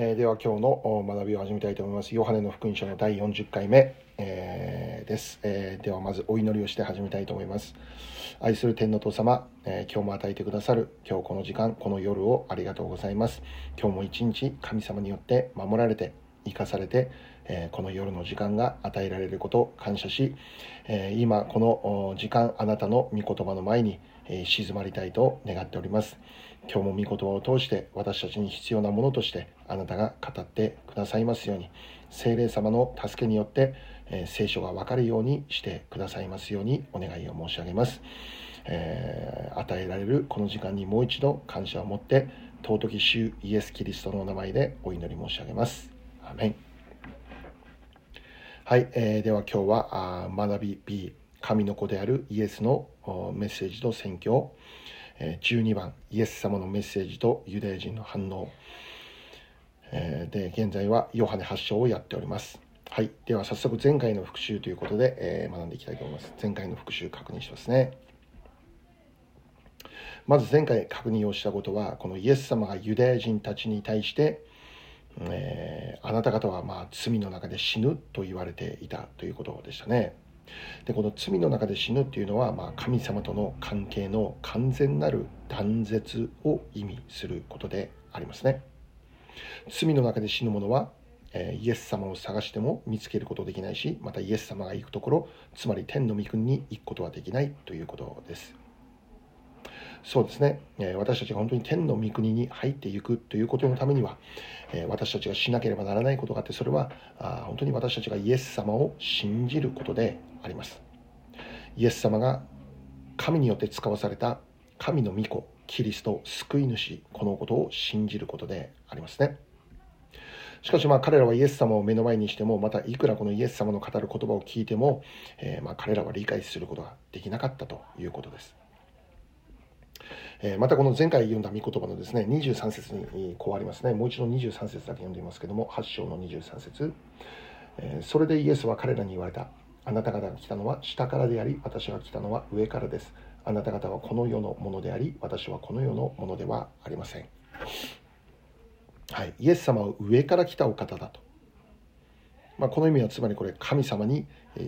えー、では今日の学びを始めたいと思います。ヨハネの福音書の第40回目、えー、です、えー、ではまずお祈りをして始めたいと思います。愛する天の父様、え今日も与えてくださる今日この時間、この夜をありがとうございます。今日も一日神様によって守られて、生かされて、えこの夜の時間が与えられることを感謝し、え今この時間あなたの御言葉の前に、え静まりたいと願っております。今日も御言葉を通して私たちに必要なものとしてあなたが語ってくださいますように。精霊様の助けによって、えー、聖書が分かるようにしてくださいますようにお願いを申し上げます、えー、与えられるこの時間にもう一度感謝を持って尊き主イエス・キリストの名前でお祈り申し上げます。アメン。はい、えー、では今日はあ学び B 神の子であるイエスのメッセージと宣教。12番イエス様のメッセージとユダヤ人の反応。えで現在はヨハネ発祥をやっております。はい。では早速前回の復習ということで、え学んでいきたいと思います。前回の復習確認しますね。まず前回確認をしたことはこのイエス様がユダヤ人たちに対してえー、あなた方はまあ罪の中で死ぬと言われていたということでしたね。でこの罪の中で死ぬっていうのは、まあ、神様との関係の完全なる断絶を意味することでありますね。罪の中で死ぬ者は、え、イエス様を探しても見つけることできないしまたイエス様が行くところつまり天の御国に行くことはできないということです。そうですね、え私たちが本当に天の御国に入っていくということのためには、え私たちがしなければならないことがあってそれはあ本当に私たちがイエス様を信じることであります。イエス様が神によって使わされた神の御子キリスト救い主このことを信じることでありますね。しかしまあ彼らはイエス様を目の前にしてもまたいくらこのイエス様の語る言葉を聞いても、えー、ま彼らは理解することができなかったということです。えまたこの前回読んだ御言葉のですね23節にこうありますね。もう一度23節だけ読んでみますけども8章の23節、えそれでイエスは彼らに言われた。あなた方が来たのは下からであり私が来たのは上からです。あなた方はこの世のものであり私はこの世のものではありません。はい。イエス様は上から来たお方だと。まあ、この意味はつまりこれ神様に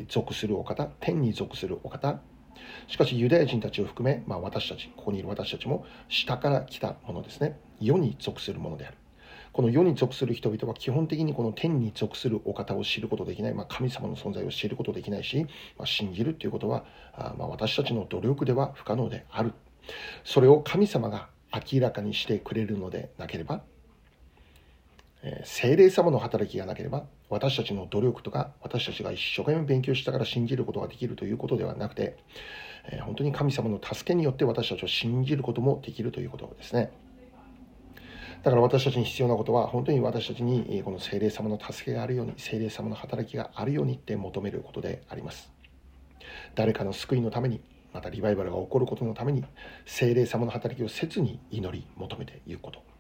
属するお方天に属するお方。しかしユダヤ人たちを含め、まあ、私たちここにいる私たちも下から来たものですね。世に属するものである。この世に属する人々は基本的にこの天に属するお方を知ることできない、まあ、神様の存在を知ることできないし、まあ、信じるということはあまあ私たちの努力では不可能である。それを神様が明らかにしてくれるのでなければえ精霊様の働きがなければ私たちの努力とか私たちが一生懸命勉強したから信じることができるということではなくて、え本当に神様の助けによって私たちを信じることもできるということですね。だから私たちに必要なことは本当に私たちにこの精霊様の助けがあるように精霊様の働きがあるようにって求めることであります誰かの救いのためにまたリバイバルが起こることのために精霊様の働きを切に祈り求めていくこと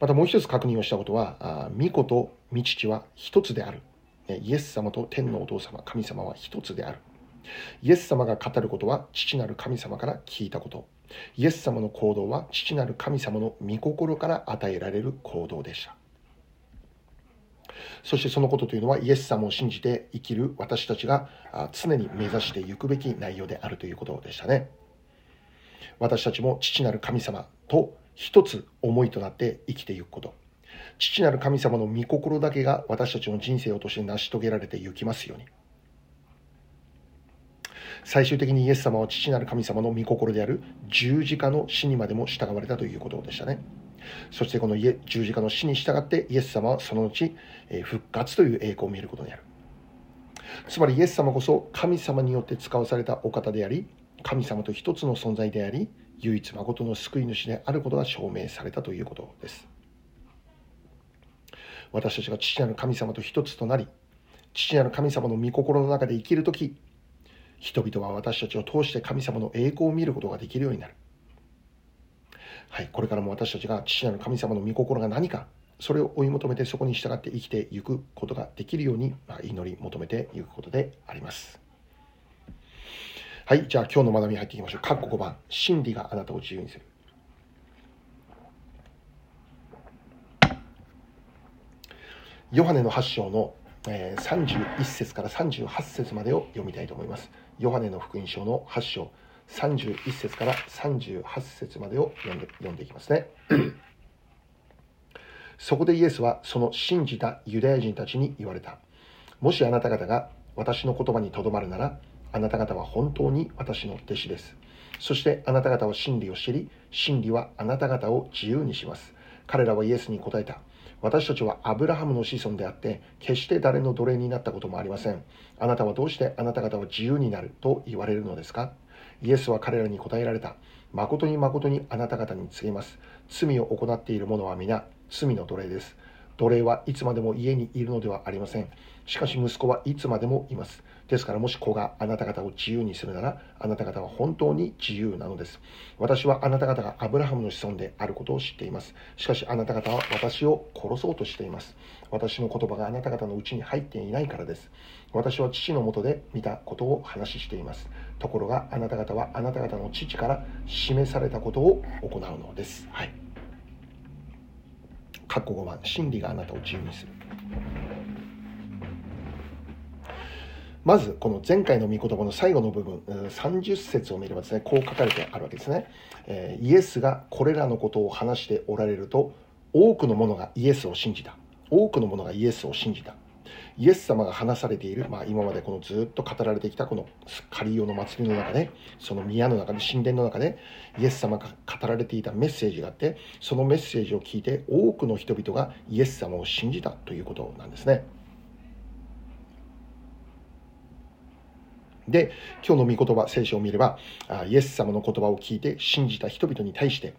またもう一つ確認をしたことは、御子と御父は一つである。イエス様と天のお父様、神様は一つである。イエス様が語ることは父なる神様から聞いたこと。イエス様の行動は父なる神様の御心から与えられる行動でした。そしてそのことというのはイエス様を信じて生きる私たちが常に目指していくべき内容であるということでしたね。私たちも父なる神様と一つ思いとなって生きていくこと。父なる神様の御心だけが私たちの人生をとして成し遂げられていきますように。最終的にイエス様は父なる神様の御心である十字架の死にまでも従われたということでしたね。そしてこの十字架の死に従ってイエス様はその後復活という栄光を見ることになる。つまりイエス様こそ神様によって使わされたお方であり、神様と一つの存在であり、唯一誠の救い主であることが証明されたということです。私たちが父なる神様と一つとなり、父なる神様の御心の中で生きるとき、人々は私たちを通して神様の栄光を見ることができるようになる。はい、これからも私たちが父なる神様の御心が何か、それを追い求めてそこに従って生きていくことができるように、まあ、祈り求めていくことであります。はい、じゃあ今日の学びに入っていきましょう。括弧5番、真理があなたを自由にする。ヨハネの8章の31節から38節までを読みたいと思います。ヨハネの福音書の8章31節から38節までを読んで読んでいきますね。そこでイエスはその信じたユダヤ人たちに言われた。もしあなた方が私の言葉にとどまるなら、あなた方は本当に私の弟子です。そしてあなた方は真理を知り、真理はあなた方を自由にします。彼らはイエスに答えた。私たちはアブラハムの子孫であって、決して誰の奴隷になったこともありません。あなたはどうしてあなた方は自由になると言われるのですか？イエスは彼らに答えられた。誠に誠にあなた方に告げます。罪を行っている者は皆、罪の奴隷です。奴隷はいつまでも家にいるのではありません。しかし息子はいつまでもいます。ですからもし子があなた方を自由にするなら、あなた方は本当に自由なのです。私はあなた方がアブラハムの子孫であることを知っています。しかしあなた方は私を殺そうとしています。私の言葉があなた方のうちに入っていないからです。私は父のもとで見たことを話しています。ところがあなた方はあなた方の父から示されたことを行うのです。はい。過去5番、真理があなたを自由にする。まず、この前回の御言葉の最後の部分、30節を見ればですね、こう書かれてあるわけですね。えイエスがこれらのことを話しておられると、多くの者がイエスを信じた。多くの者がイエスを信じた。イエス様が話されている、まあ、今までこのずっと語られてきたこのカリオの祭りの中で、その宮の中で、神殿の中で、イエス様が語られていたメッセージがあって、そのメッセージを聞いて多くの人々がイエス様を信じたということなんですね。で、今日の御言葉、聖書を見れば、イエス様の言葉を聞いて信じた人々に対して、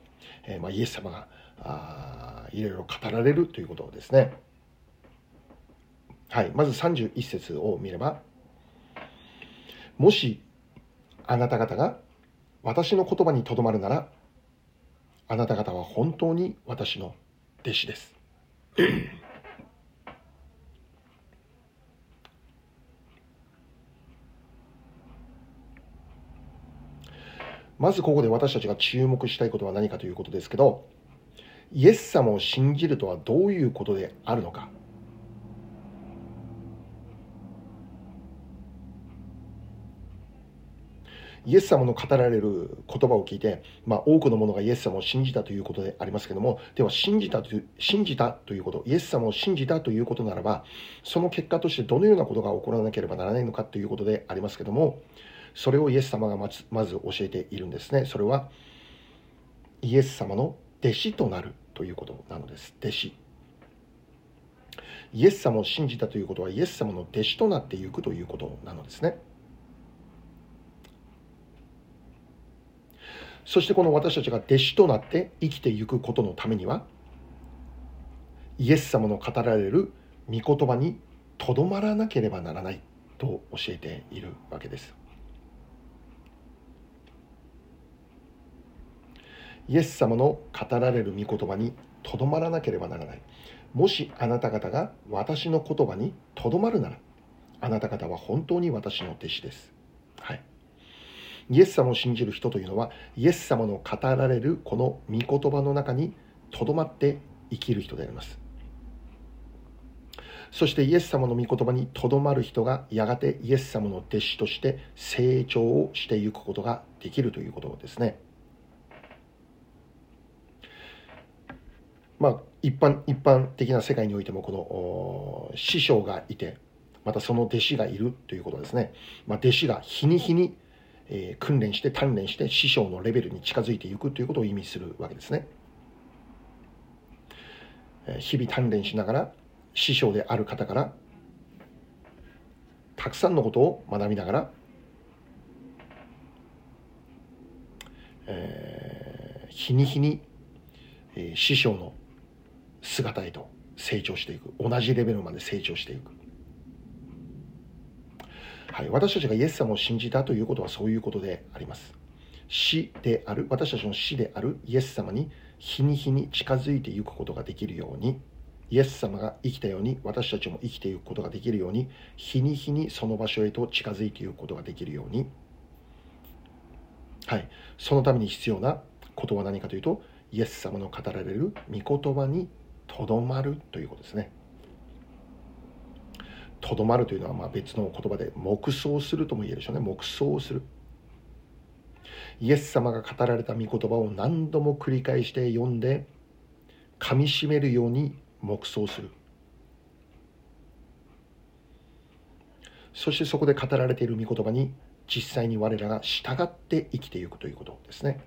え、まあ、イエス様があいろいろ語られるということですね。はい、まず31節を見れば、もしあなた方が私の言葉にとどまるなら、あなた方は本当に私の弟子です。まずここで私たちが注目したいことは何かということですけど、イエス様を信じるとはどういうことであるのか。イエス様の語られる言葉を聞いて、まあ、多くの者がイエス様を信じたということでありますけども、では信じたという、信じたということ、イエス様を信じたということならば、その結果としてどのようなことが起こらなければならないのかということでありますけども、それをイエス様がまずまず教えているんですね。それは、イエス様の弟子となるということなのです。弟子。イエス様を信じたということは、イエス様の弟子となっていくということなのですね。そしてこの私たちが弟子となって生きていくことのためには、イエス様の語られる御言葉にとどまらなければならないと教えているわけです。イエス様の語られる御言葉にとどまらなければならない。もしあなた方が私の言葉にとどまるなら、あなた方は本当に私の弟子です。はい。イエス様を信じる人というのは、イエス様の語られるこの御言葉の中にとどまって生きる人であります。そしてイエス様の御言葉にとどまる人がやがてイエス様の弟子として成長をしていくことができるということですね。まあ、一般一般的な世界においてもこの師匠がいてまたその弟子がいるということですね。まあ、弟子が日に日にえー、訓練して鍛錬して師匠のレベルに近づいていくということを意味するわけですね。日々鍛錬しながら師匠である方からたくさんのことを学びながら、えー、日に日に、えー、師匠の姿へと成長していく同じレベルまで成長していくはい、私たちがイエス様を信じたということはそういうことであります。死である、私たちの死である。イエス様に日に日に近づいていくことができるように、イエス様が生きたように。私たちも生きていくことができるように、日に日にその場所へと近づいていくことができるように、はい、そのために必要なことは何かというと、イエス様の語られる御言葉にとどまるということですね。とどまるというのはまあ別の言葉で黙想するとも言えるでしょうね。黙想する。イエス様が語られた御言葉を何度も繰り返して読んで噛みしめるように黙想する。そしてそこで語られている御言葉に実際に我らが従って生きていくということですね。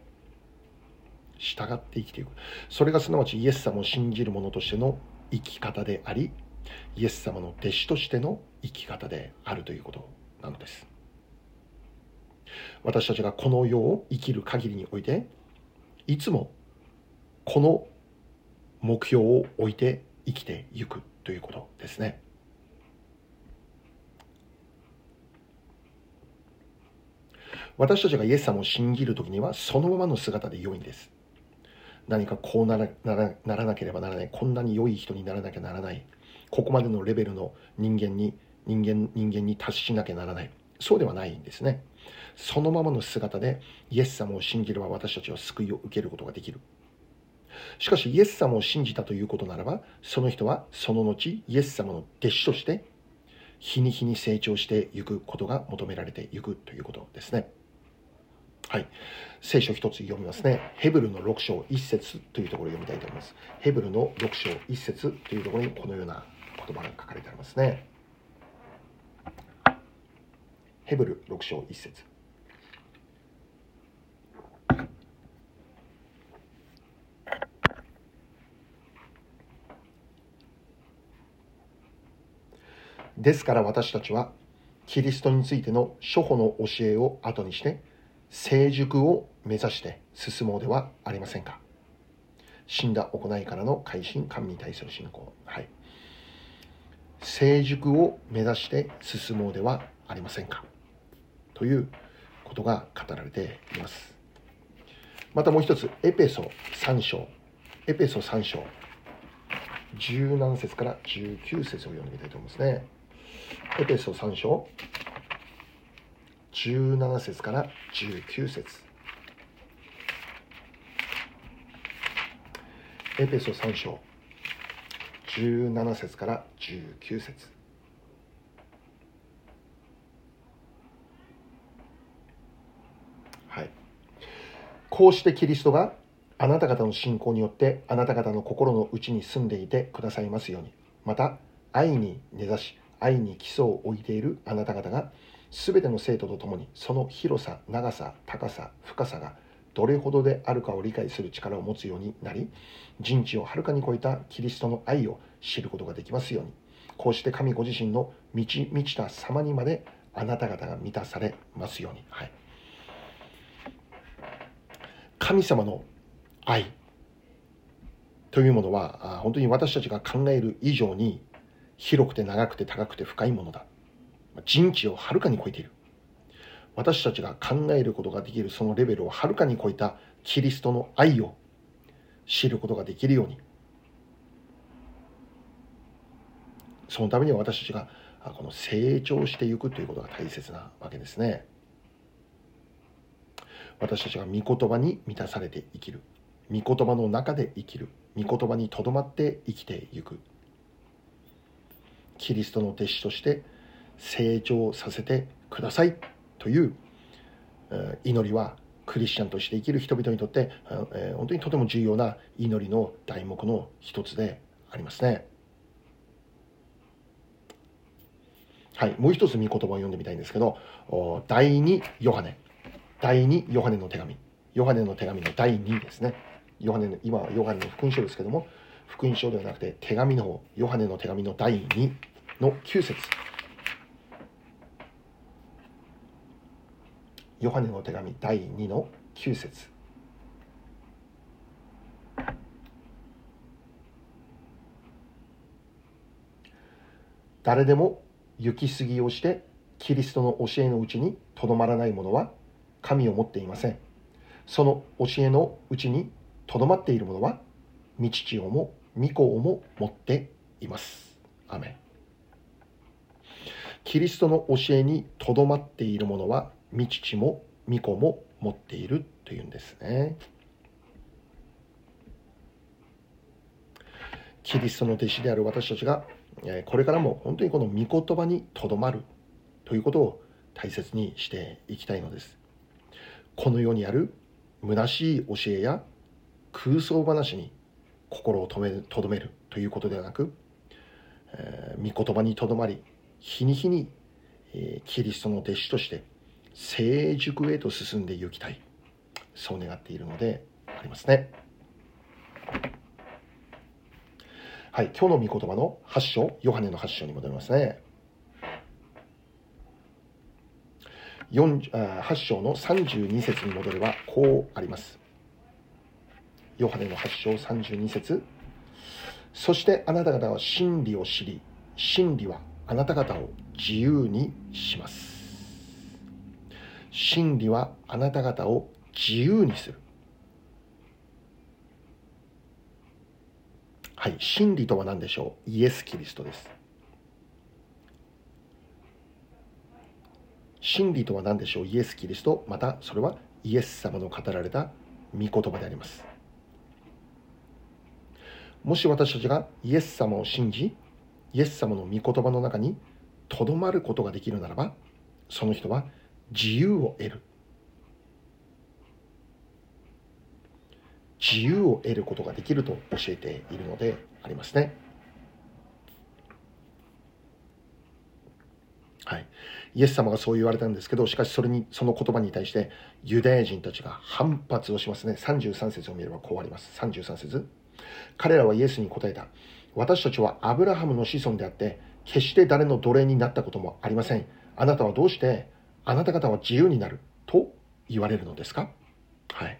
従って生きていく。それがすなわちイエス様を信じる者としての生き方でありイエス様の弟子としての生き方であるということなのです。私たちがこの世を生きる限りにおいていつもこの目標を置いて生きていくということですね。私たちがイエス様を信じる時にはそのままの姿で良いんです。何かこうならならなければならない。こんなに良い人にならなきゃならない。ここまでのレベルの人間に人間人間に達しなきゃならないそうではないんですねそのままの姿でイエス様を信じれば私たちは救いを受けることができるしかしイエス様を信じたということならばその人はその後イエス様の弟子として日に日に成長していくことが求められていくということですねはい。聖書一つ読みますね。ヘブルの6章1節というところを読みたいと思います。ヘブルの6章1節というところにこのような言葉が書かれてありますね。ヘブル6章1節。ですから私たちはキリストについての初歩の教えを後にして成熟を目指して進もうではありませんか。死んだ行いからの改心神に対する信仰。はい。成熟を目指して進もうではありませんか？ということが語られています。またもう一つエペソ3章。エペソ3章。17節から19節を読んでみたいと思いますね。エペソ3章。17節から19節。エペソ3章。17節から19節。はい。こうしてキリストがあなた方の信仰によってあなた方の心の内に住んでいてくださいますように。また愛に根ざし愛に基礎を置いているあなた方が全ての生徒と共にその広さ長さ高さ深さがどれほどであるかを理解する力を持つようになり人知をはるかに超えたキリストの愛を知ることができますように。こうして神ご自身の満ち満ちた様にまであなた方が満たされますように、はい、神様の愛というものは本当に私たちが考える以上に広くて長くて高くて深いものだ。人知をはるかに超えている。私たちが考えることができるそのレベルをはるかに超えたキリストの愛を知ることができるように。そのためには私たちがこの成長していくということが大切なわけですね。私たちが御言葉に満たされて生きる。御言葉の中で生きる。御言葉にとどまって生きていく。キリストの弟子として成長させてください。という祈りはクリスチャンとして生きる人々にとって本当にとても重要な祈りの題目の一つでありますね。はい、もう一つ御言葉を読んでみたいんですけど、第2ヨハネ、第2ヨハネの手紙、ヨハネの手紙の第2ですね。ヨハネの今はヨハネの福音書ですけども、福音書ではなくて手紙の方、ヨハネの手紙の第2の9節ヨハネの手紙第2の9節。誰でも行き過ぎをしてキリストの教えのうちにとどまらない者は神を持っていません。その教えのうちにとどまっている者は御父をも御子をも持っています。アメキリストの教えにとどまっている者は御父も御子も持っているというんですね。キリストの弟子である私たちがこれからも本当にこの御言葉にとどまるということを大切にしていきたいのですこの世にある虚しい教えや空想話に心をとどめるということではなく、えー、御言葉にとどまり日に日に、えー、キリストの弟子として成熟へと進んでいきたい。そう願っているのでありますね。はい今日の御言葉の8章ヨハネの8章に戻りますね。8章の32節に戻ればこうあります。ヨハネの8章32節。そしてあなた方は真理を知り真理はあなた方を自由にします。真理はあなた方を自由にする。はい真理とは何でしょう？イエス・キリストです。真理とは何でしょう？イエス・キリスト？またそれはイエス様の語られた御言葉であります。もし私たちがイエス様を信じイエス様の御言葉の中にとどまることができるならばその人は自由を得る。自由を得ることができると教えているのでありますね。はい、イエス様がそう言われたんですけどしかしそれにその言葉に対してユダヤ人たちが反発をしますね。33節を見ればこうあります。33節。彼らはイエスに答えた。私たちはアブラハムの子孫であって決して誰の奴隷になったこともありません。あなたはどうしてあなた方は自由になると言われるのですか？はい。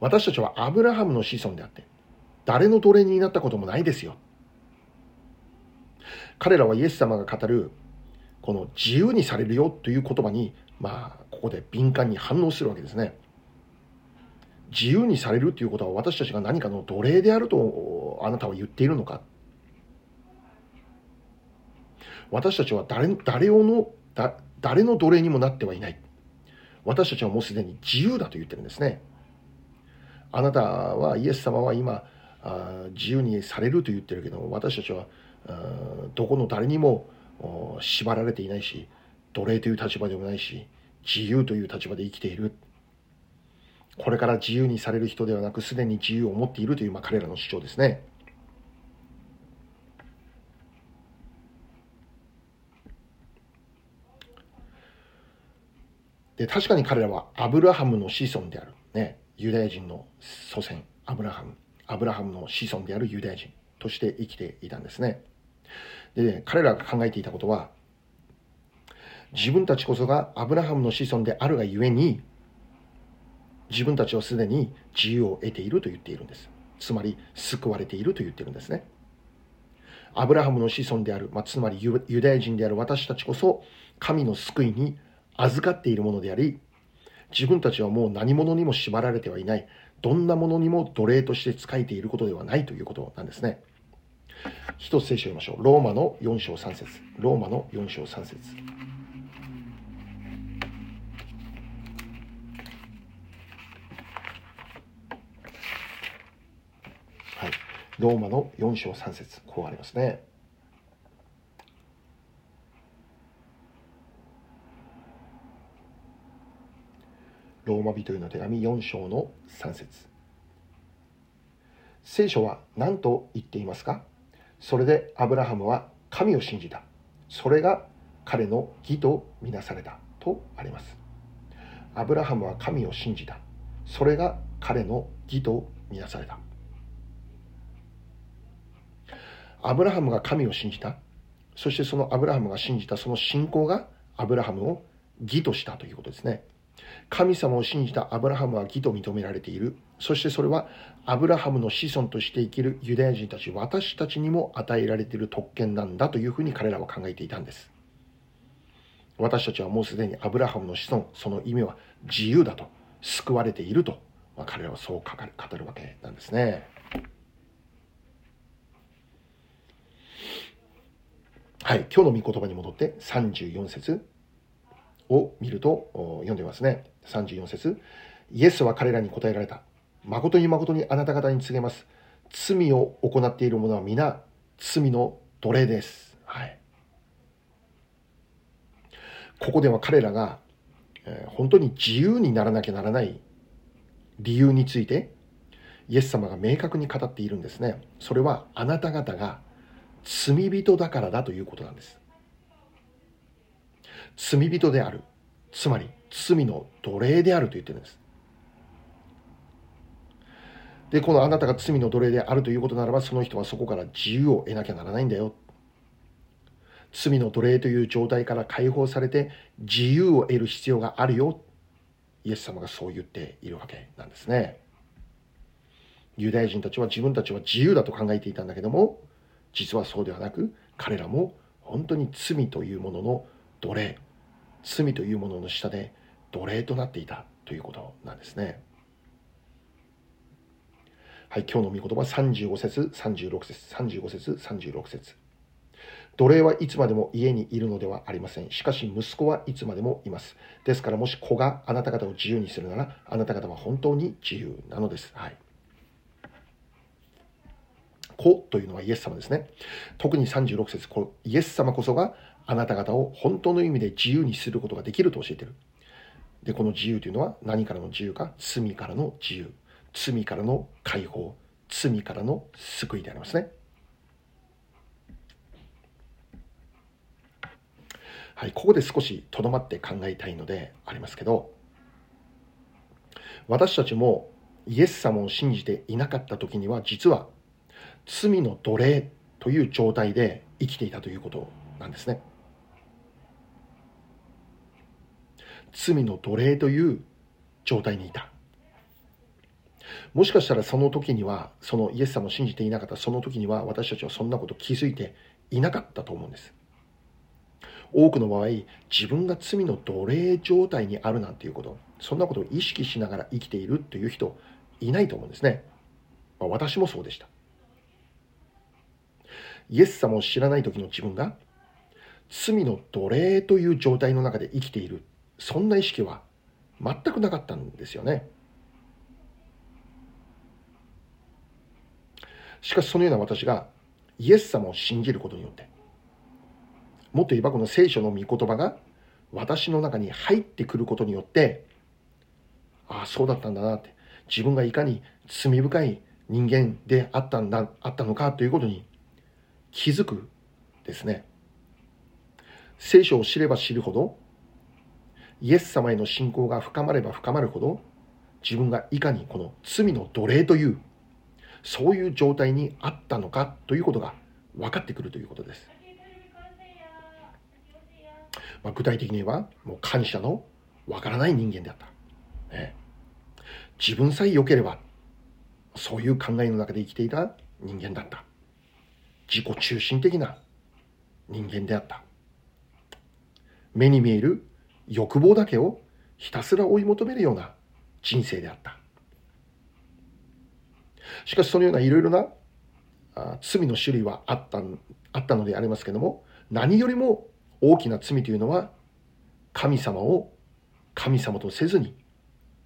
私たちはアブラハムの子孫であって誰の奴隷になったこともないですよ。彼らはイエス様が語るこの自由にされるよという言葉にまあここで敏感に反応するわけですね。自由にされるということは私たちが何かの奴隷であるとあなたは言っているのか私たちは誰誰をのだ誰の奴隷にもなってはいない。私たちはもうすでに自由だと言ってるんですね。あなたはイエス様は今あ自由にされると言ってるけど私たちはどこの誰にも縛られていないし奴隷という立場でもないし自由という立場で生きている。これから自由にされる人ではなくすでに自由を持っているという、まあ、彼らの主張ですね。で確かに彼らはアブラハムの子孫である、ね、ユダヤ人の祖先。アブラハム。アブラハムの子孫であるユダヤ人として生きていたんですね。で、彼らが考えていたことは、自分たちこそがアブラハムの子孫であるがゆえに、自分たちはすでに自由を得ていると言っているんです。つまり、救われていると言ってるんですね。アブラハムの子孫である、まあ、つまりユダヤ人である私たちこそ、神の救いに預かっているものであり、自分たちはもう何者にも縛られてはいない、どんなものにも奴隷として仕えていることではないということなんですね。一つ聖書を読みましょう。ローマの4章3節ローマの4章3節はい。ローマの4章3節こうありますね。ローマ人への手紙4章の3節聖書は何と言っていますか？それでアブラハムは神を信じた。それが彼の義とみなされたとあります。アブラハムは神を信じた。それが彼の義とみなされた。アブラハムが神を信じた。そしてそのアブラハムが信じたその信仰がアブラハムを義としたということですね。神様を信じたアブラハムは義と認められている。そしてそれはアブラハムの子孫として生きるユダヤ人たち、私たちにも与えられている特権なんだというふうに彼らは考えていたんです。私たちはもうすでにアブラハムの子孫、その意味は自由だと、救われていると、まあ、彼らはそう語る語るわけなんですね。はい、今日の御言葉に戻って34節を見ると読んでますね。34節イエスは彼らに答えられた。誠に誠にあなた方に告げます。罪を行っている者は皆罪の奴隷です。はい。ここでは彼らが、えー、本当に自由にならなきゃならない理由についてイエス様が明確に語っているんですね。それはあなた方が罪人だからだということなんです。罪人である。つまり罪の奴隷であると言ってるんです。で、このあなたが罪の奴隷であるということならば、その人はそこから自由を得なきゃならないんだよ。罪の奴隷という状態から解放されて自由を得る必要があるよ。イエス様がそう言っているわけなんですね。ユダヤ人たちは自分たちは自由だと考えていたんだけども、実はそうではなく、彼らも本当に罪というものの奴隷、罪というものの下で奴隷となっていたということなんですね。はい、今日の御言葉35節、36節、35節、36節。奴隷はいつまでも家にいるのではありません。しかし息子はいつまでもいます。ですからもし子があなた方を自由にするなら、あなた方は本当に自由なのです。はい。子というのはイエス様ですね。特に36節、イエス様こそがあなた方を本当の意味で自由にすることができると教えてる。で、この自由というのは何からの自由か？罪からの自由。罪からの解放。罪からの救いでありますね。はい、ここで少しとどまって考えたいのでありますけど、私たちもイエス様を信じていなかった時には実は罪の奴隷という状態で生きていたということなんですね。罪の奴隷という状態にいた。もしかしたらその時には、そのイエス様を信じていなかったその時には私たちはそんなこと気づいていなかったと思うんです。多くの場合、自分が罪の奴隷状態にあるなんていうこと、そんなことを意識しながら生きているという人いないと思うんですね。まあ、私もそうでした。イエス様を知らない時の自分が罪の奴隷という状態の中で生きている、そんな意識は全くなかったんですよね。しかしそのような私がイエス様を信じることによって、もっと言えばこの聖書の御言葉が私の中に入ってくることによって、ああ、そうだったんだなって、自分がいかに罪深い人間であったんだ、あったのかということに気づくですね。聖書を知れば知るほど、イエス様への信仰が深まれば深まるほど、自分がいかにこの罪の奴隷という、そういう状態にあったのかということが分かってくるということです。まあ、具体的には、もう感謝のわからない人間であった。ね、自分さえ良ければ、そういう考えの中で生きていた人間だった。自己中心的な人間であった。目に見える欲望だけをひたすら追い求めるような人生であった。しかしそのようないろいろな罪の種類はあったあったのでありますけども何よりも大きな罪というのは神様を神様とせずに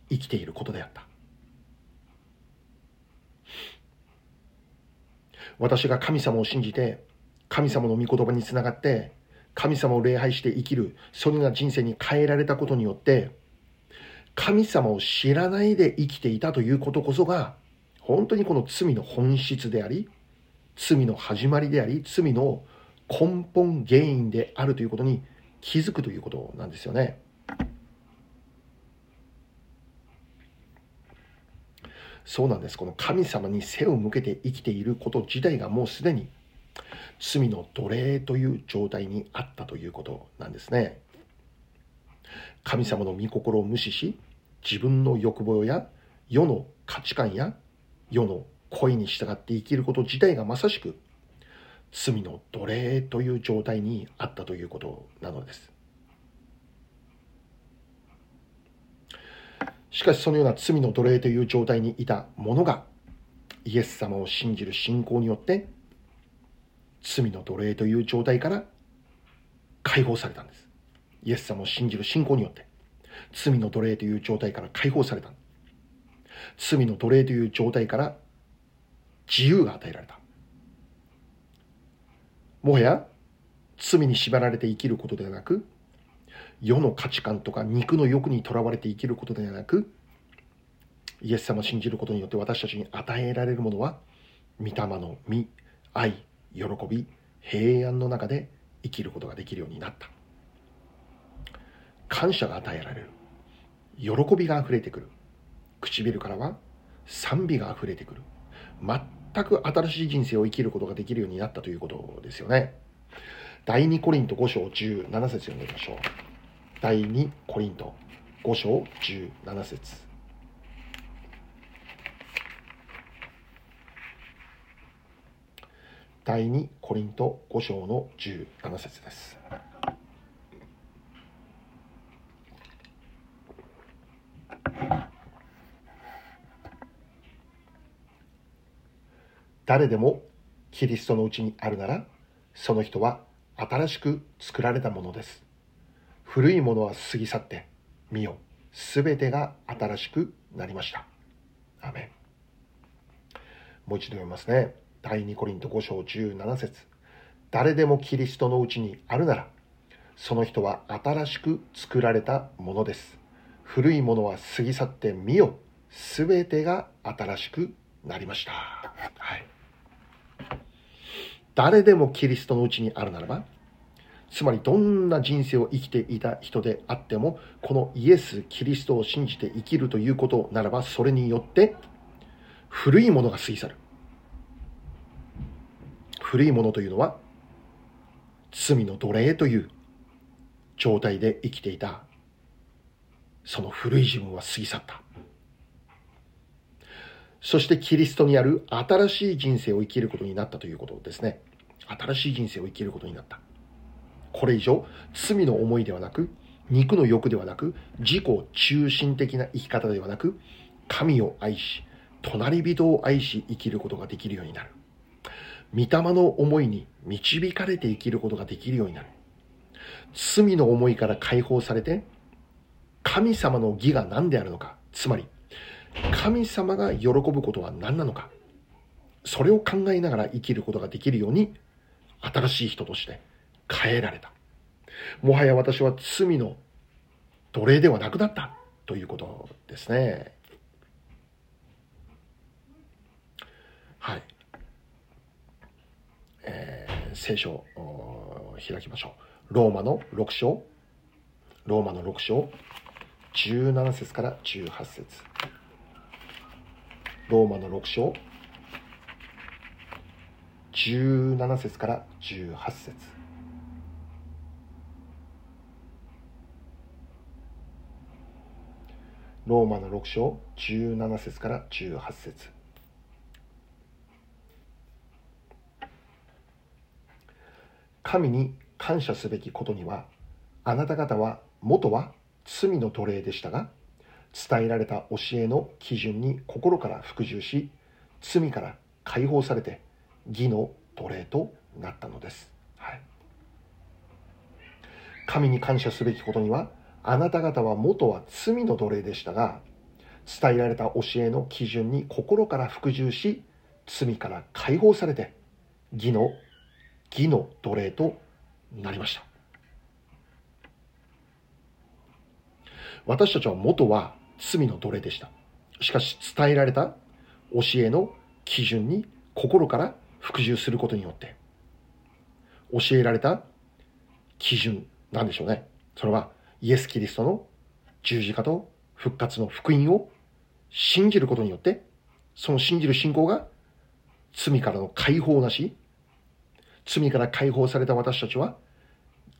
生きていることであった。私が神様を信じて神様の御言葉につながって神様を礼拝して生きるそのような人生に変えられたことによって神様を知らないで生きていたということこそが本当にこの罪の本質であり罪の始まりであり罪の根本原因であるということに気づくということなんですよね。そうなんです。この神様に背を向けて生きていること自体がもうすでに罪の奴隷という状態にあったということなんですね。神様の御心を無視し、自分の欲望や世の価値観や世の恋に従って生きること自体がまさしく罪の奴隷という状態にあったということなのです。しかしそのような罪の奴隷という状態にいた者がイエス様を信じる信仰によって罪の奴隷という状態から解放されたんです。イエス様を信じる信仰によって罪の奴隷という状態から解放された。罪の奴隷という状態から自由が与えられた。もはや罪に縛られて生きることではなく世の価値観とか肉の欲にとらわれて生きることではなくイエス様を信じることによって私たちに与えられるものは御霊の実愛喜び平安の中で生きることができるようになった。感謝が与えられる。喜びがあふれてくる。唇からは賛美があふれてくる。全く新しい人生を生きることができるようになったということですよね。第2コリント5章17節読んでみましょう。第2コリント5章17節。第2コリント5章の17節です。誰でもキリストのうちにあるならその人は新しく作られたものです。古いものは過ぎ去って見よすべてが新しくなりました。アメン。もう一度読みますね。第2コリント5章17節。誰でもキリストのうちにあるならその人は新しく作られたものです。古いものは過ぎ去って見よすべてが新しくなりました。はい。誰でもキリストのうちにあるならば、つまりどんな人生を生きていた人であっても、このイエス・キリストを信じて生きるということならば、それによって古いものが過ぎ去る。古いものというのは、罪の奴隷という状態で生きていた、その古い自分は過ぎ去った。そしてキリストにある新しい人生を生きることになったということですね。新しい人生を生きることになった。これ以上、罪の思いではなく、肉の欲ではなく、自己中心的な生き方ではなく、神を愛し、隣人を愛し生きることができるようになる。御霊の思いに導かれて生きることができるようになる。罪の思いから解放されて、神様の義が何であるのか、つまり、神様が喜ぶことは何なのか、それを考えながら生きることができるように新しい人として変えられた。もはや私は罪の奴隷ではなくなったということですね。はい。えー、聖書を開きましょう。ローマの6章。ローマの6章。17節から18節ローマの6章。17節から18節ローマの6章17節から18節神に感謝すべきことにはあなた方は元は罪の奴隷でしたが伝えられた教えの基準に心から服従し罪から解放されて義の奴隷となったのです、はい、神に感謝すべきことにはあなた方は元は罪の奴隷でしたが伝えられた教えの基準に心から服従し罪から解放されて義の義の奴隷となりました私たちは元は罪の奴隷でしたしかし伝えられた教えの基準に心から服従することによって教えられた基準なんでしょうね。それはイエス・キリストの十字架と復活の福音を信じることによって、その信じる信仰が罪からの解放なし、罪から解放された私たちは、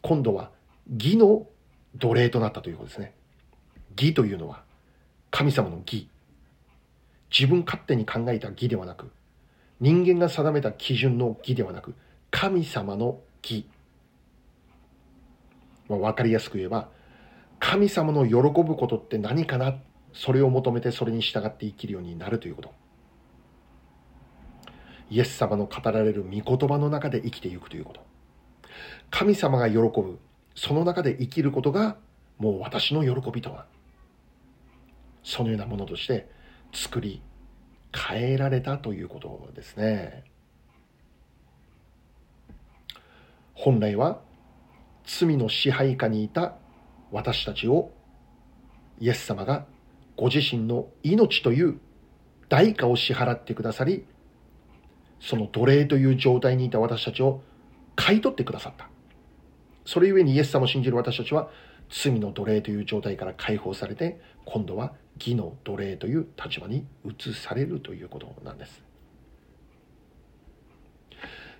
今度は義の奴隷となったということですね。義というのは神様の義。自分勝手に考えた義ではなく、人間が定めた基準の義ではなく、神様の義。まあ、分かりやすく言えば、神様の喜ぶことって何かな？それを求めてそれに従って生きるようになるということ。イエス様の語られる御言葉の中で生きていくということ。神様が喜ぶ、その中で生きることがもう私の喜びとは。そのようなものとして作り変えられたということですね。本来は罪の支配下にいた私たちをイエス様がご自身の命という代価を支払ってくださりその奴隷という状態にいた私たちを買い取ってくださった。それゆえにイエス様を信じる私たちは罪の奴隷という状態から解放されて今度は義の奴隷という立場に移されるということなんです。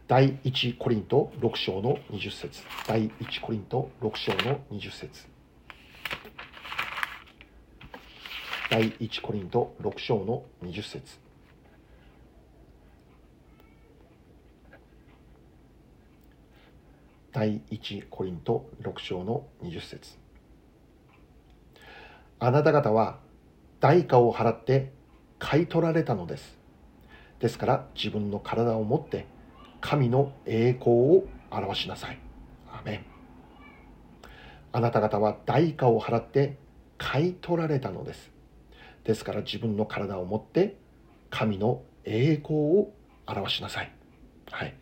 第1コリント6章の20節。第1コリント6章の20節。第1コリント6章の20節。第1コリント6章の20節あなた方は代価を払って買い取られたのですですから自分の体を持って神の栄光を表しなさい。アメンあなた方は代価を払って買い取られたのです。ですから自分の体を持って神の栄光を表しなさい。はい。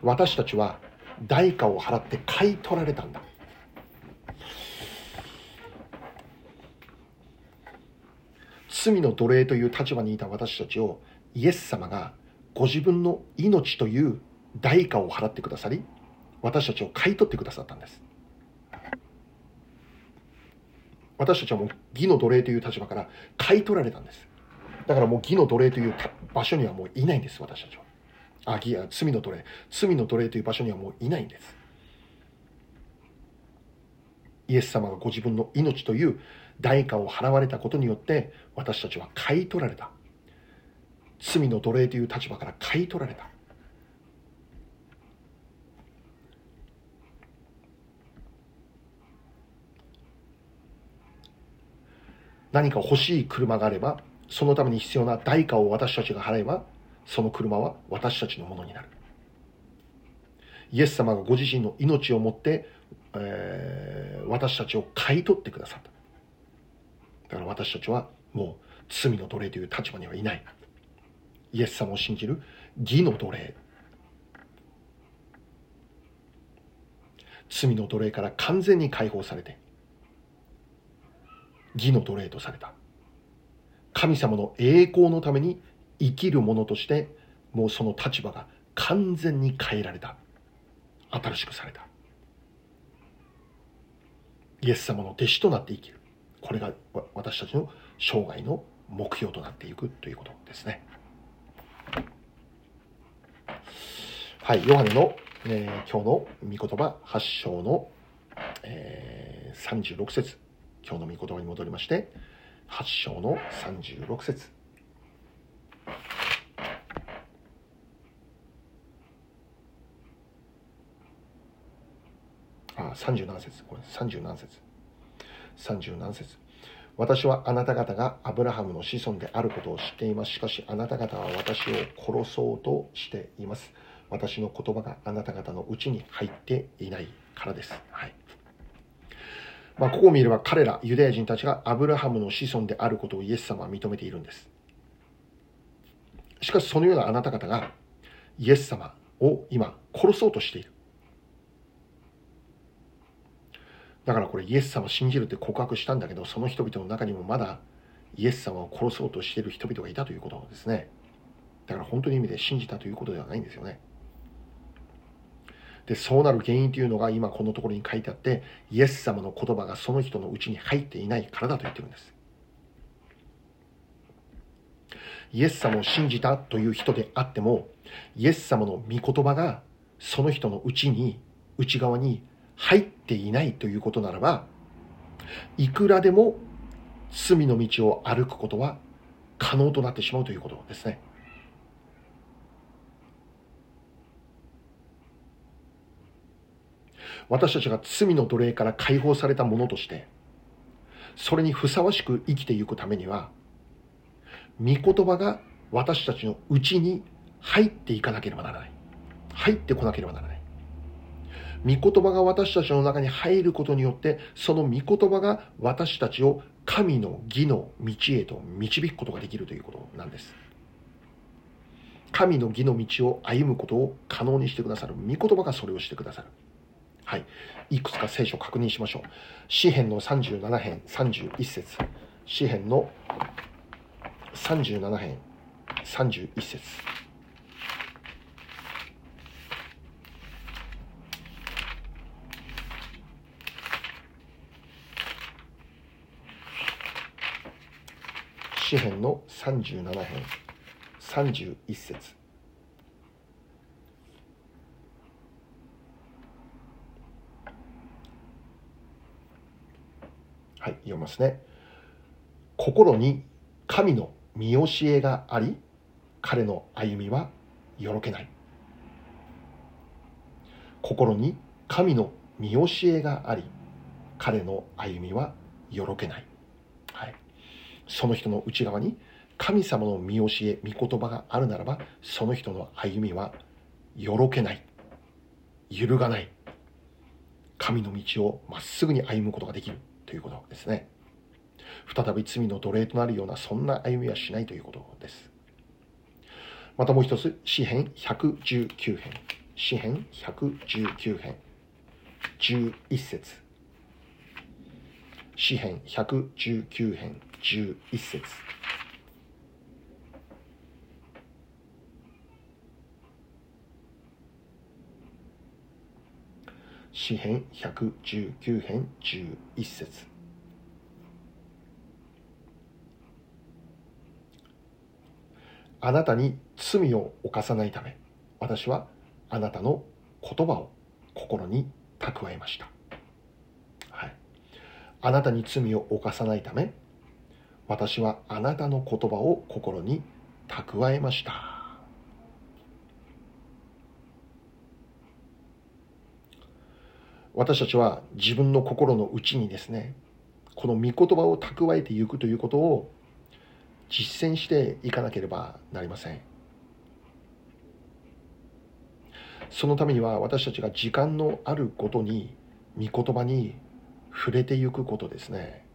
私たちは代価を払って買い取られたんだ。罪の奴隷という立場にいた私たちをイエス様がご自分の命という代価を払ってくださり私たちを買い取ってくださったんです。私たちはもう義の奴隷という立場から買い取られたんです。だからもう義の奴隷という場所にはもういないんです私たちは。あ義や罪の奴隷。罪の奴隷という場所にはもういないんです。イエス様がご自分の命という代価を払われたことによって私たちは買い取られた。罪の奴隷という立場から買い取られた。何か欲しい車があればそのために必要な代価を私たちが払えばその車は私たちのものになる。イエス様がご自身の命をもって、えー、私たちを買い取ってくださった。だから私たちはもう罪の奴隷という立場にはいない。イエス様を信じる義の奴隷。罪の奴隷から完全に解放されて義の奴隷とされた。神様の栄光のために生きる者としてもうその立場が完全に変えられた。新しくされた。イエス様の弟子となって生きる。これが私たちの生涯の目標となっていくということですね。はい、ヨハネの、えー、今日の御言葉8章の、えー、36節。今日の御言葉に戻りまして8章の36節。あ37節これ37節37節私はあなた方がアブラハムの子孫であることを知っています。しかしあなた方は私を殺そうとしています。私の言葉があなた方のうちに入っていないからです。はい。まあ、ここを見れば彼ら、ユダヤ人たちがアブラハムの子孫であることをイエス様は認めているんです。しかしそのようなあなた方がイエス様を今殺そうとしている。だからこれイエス様を信じるって告白したんだけど、その人々の中にもまだイエス様を殺そうとしている人々がいたということですね。だから本当の意味で信じたということではないんですよね。で、そうなる原因というのが今このところに書いてあって、イエス様の言葉がその人のうちに入っていないからだと言ってるんです。イエス様を信じたという人であっても、イエス様の御言葉がその人のうちに、内側に入っていないということならば、いくらでも罪の道を歩くことは可能となってしまうということですね。私たちが罪の奴隷から解放されたものとしてそれにふさわしく生きていくためには御言葉が私たちのうちに入っていかなければならない入ってこなければならない御言葉が私たちの中に入ることによってその御言葉が私たちを神の義の道へと導くことができるということなんです神の義の道を歩むことを可能にしてくださる御言葉がそれをしてくださる。はい。いくつか聖書を確認しましょう。詩篇の37編31節詩篇の37編31節詩篇の37編31節。はい読みますね。心に神の見教えがあり彼の歩みはよろけない。心に神の見教えがあり彼の歩みはよろけな、い、その人の内側に神様の見教え、御言葉があるならば、その人の歩みはよろけない。揺るがない。神の道をまっすぐに歩むことができるということですね。再び罪の奴隷となるようなそんな歩みはしないということです。またもう一つ、詩編119編。詩編119編。11節詩編119編11節。詩編119編11節。あなたに罪を犯さないため私はあなたの言葉を心に蓄えました、はい、あなたに罪を犯さないため私はあなたの言葉を心に蓄えました。私たちは自分の心の内にですねこの御言葉を蓄えていくということを実践していかなければなりません。そのためには私たちが時間のあることに御言葉に触れていくことですね。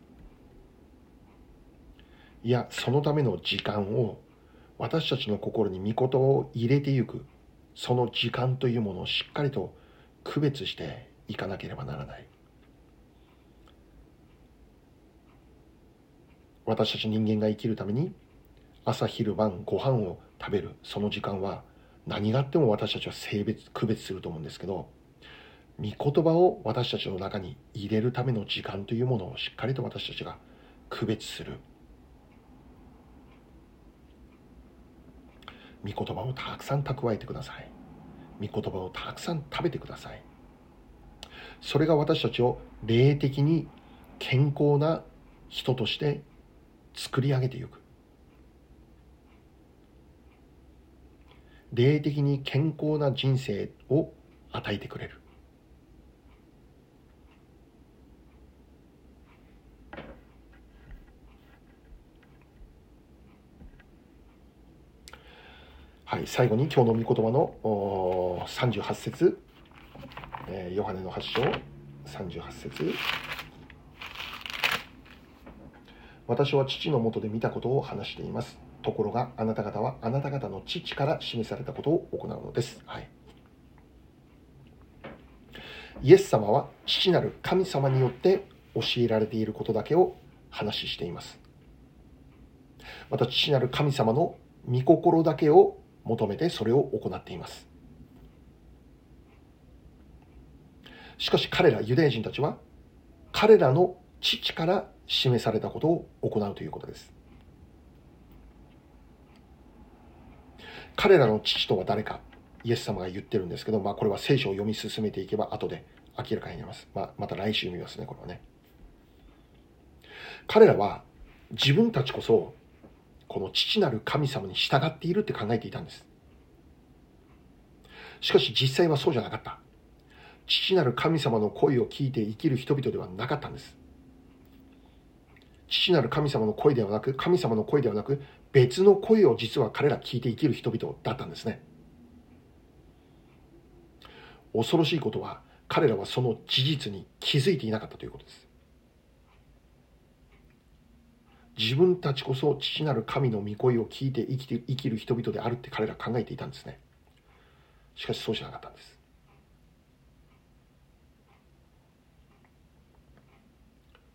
いやそのための時間を私たちの心に御言葉を入れていくその時間というものをしっかりと区別していかなければならない。私たち人間が生きるために朝昼晩ご飯を食べるその時間は何があっても私たちは性別区別すると思うんですけど御言葉を私たちの中に入れるための時間というものをしっかりと私たちが区別する。御言葉をたくさん蓄えてください。御言葉をたくさん食べてください。それが私たちを霊的に健康な人として作り上げてゆく。霊的に健康な人生を与えてくれる。はい、最後に今日の御言葉の38節えー、ヨハネの8章38節私は父のもとで見たことを話しています。ところがあなた方はあなた方の父から示されたことを行うのです。はい、イエス様は父なる神様によって教えられていることだけを話しています。また父なる神様の御心だけを求めてそれを行っています。しかし彼らユダヤ人たちは彼らの父から示されたことを行うということです。彼らの父とは誰かイエス様が言ってるんですけど、まあ、これは聖書を読み進めていけば後で明らかになります、まあ、また来週見ますねこれはね。彼らは自分たちこそこの父なる神様に従っているって考えていたんですしかし実際はそうじゃなかった父なる神様の声を聞いて生きる人々ではなかったんです。父なる神様の声ではなく、神様の声ではなく、別の声を実は彼ら聞いて生きる人々だったんですね。恐ろしいことは、彼らはその事実に気づいていなかったということです。自分たちこそ父なる神の御声を聞いて生きて生きる人々であるって彼ら考えていたんですね。しかしそうじゃなかったんです。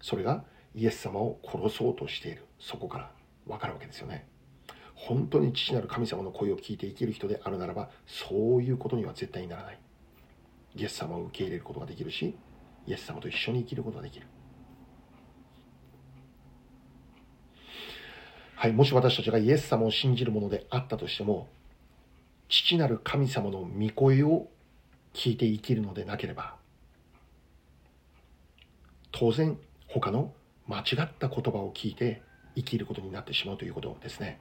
それがイエス様を殺そうとしている。そこから分かるわけですよね。本当に父なる神様の声を聞いて生きる人であるならばそういうことには絶対にならない。イエス様を受け入れることができるしイエス様と一緒に生きることができる。はいもし私たちがイエス様を信じるものであったとしても父なる神様の御声を聞いて生きるのでなければ当然他の間違った言葉を聞いて生きることになってしまうということですね。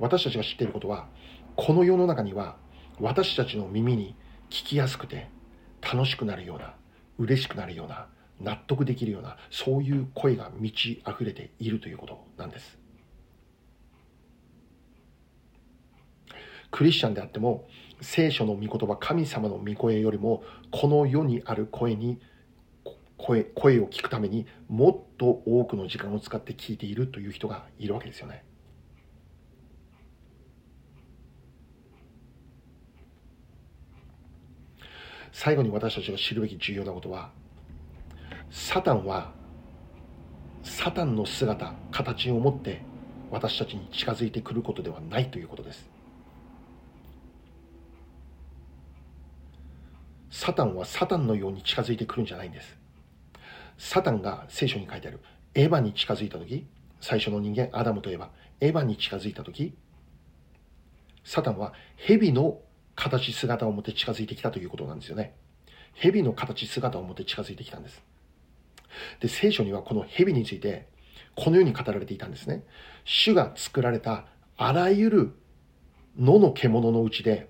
私たちが知っていることはこの世の中には私たちの耳に聞きやすくて楽しくなるような嬉しくなるような納得できるようなそういう声が満ち溢れているということなんです。クリスチャンであっても聖書の御言葉神様の御声よりもこの世にある声に声声を聞くためにもっと多くの時間を使って聞いているという人がいるわけですよね。最後に私たちが知るべき重要なことはサタンはサタンの姿形を持って私たちに近づいてくることではないということです。サタンはサタンのように近づいてくるんじゃないんです。サタンが聖書に書いてある。エヴァに近づいた時最初の人間アダムとエヴァエヴァに近づいた時サタンは蛇の形姿を持って近づいてきたということなんですよね。蛇の形姿を持って近づいてきたんです。で、聖書にはこの蛇について、このように語られていたんですね。主が作られたあらゆる野の獣のうちで、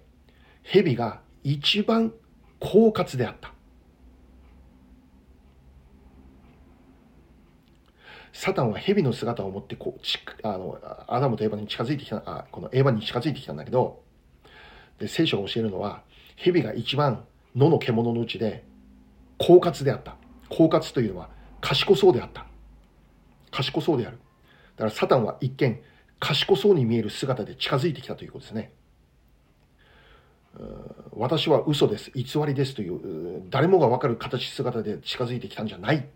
蛇が一番狡猾であった。サタンは蛇の姿を持ってこうちあのアダムとエヴァに近づいてきたあこのエヴァに近づいてきたんだけどで聖書が教えるのは蛇が一番野の獣のうちで狡猾であった狡猾というのは賢そうであった。賢そうである。だからサタンは一見賢そうに見える姿で近づいてきたということですね。私は嘘です、偽りですという、誰もがわかる形姿で近づいてきたんじゃない。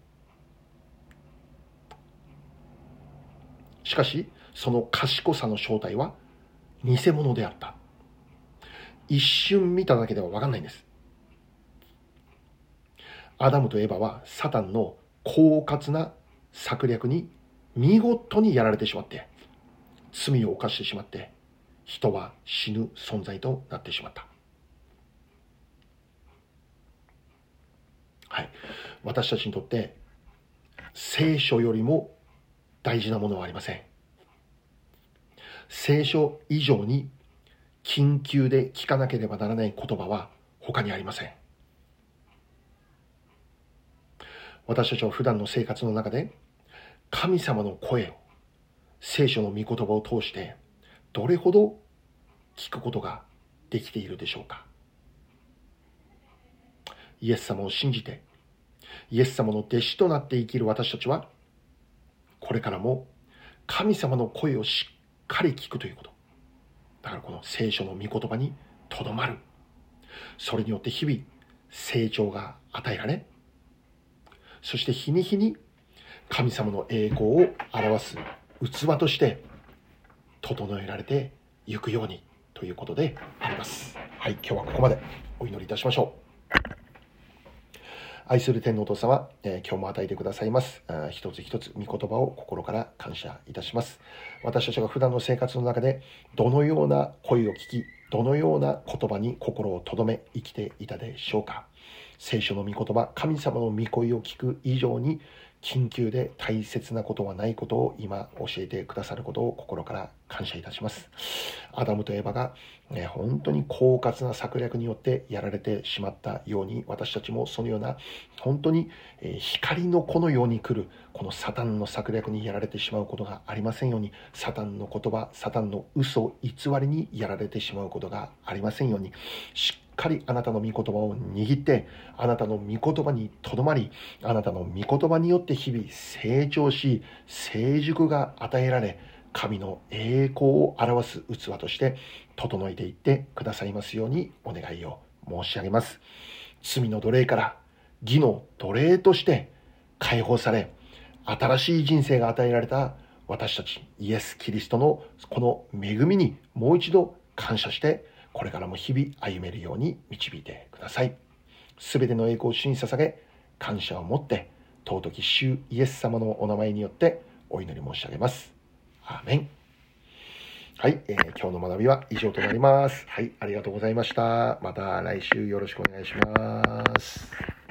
しかし、その賢さの正体は偽物であった。一瞬見ただけではわかんないんです。アダムとエバはサタンの狡猾な策略に見事にやられてしまって罪を犯してしまって人は死ぬ存在となってしまった。はい。私たちにとって聖書よりも大事なものはありません。聖書以上に緊急で聞かなければならない言葉は他にありません。私たちは普段の生活の中で神様の声を聖書の御言葉を通してどれほど聞くことができているでしょうか。イエス様を信じてイエス様の弟子となって生きる私たちはこれからも神様の声をしっかり聞くということ。だからこの聖書の御言葉にとどまる。それによって日々成長が与えられそして日に日に神様の栄光を表す器として整えられていくようにということであります。はい、今日はここまでお祈りいたしましょう。愛する天皇と様、えー、今日も与えてくださいます。あ一つ一つ御言葉を心から感謝いたします。私たちが普段の生活の中でどのような声を聞き、どのような言葉に心を留め生きていたでしょうか。聖書の御言葉、神様の御声を聞く以上に緊急で大切なことはないことを今教えてくださることを心から感謝いたします。アダムとエバが、ね、本当に狡猾な策略によってやられてしまったように、私たちもそのような、本当に、え光の子のように来る、このサタンの策略にやられてしまうことがありませんように、サタンの言葉、サタンの嘘、偽りにやられてしまうことがありませんように、しっかりあなたの御言葉を握って、あなたの御言葉にとどまり、あなたの御言葉によって日々成長し、成熟が与えられ、神の栄光を表す器として整えていってくださいますようにお願いを申し上げます。罪の奴隷から義の奴隷として解放され、新しい人生が与えられた私たちイエス・キリストのこの恵みにもう一度感謝してこれからも日々歩めるように導いてください。すべての栄光を主に捧げ感謝を持って尊き主イエス様のお名前によってお祈り申し上げます。アーメン。はい、えー、今日の学びは以上となります。はい、ありがとうございました。また来週よろしくお願いします。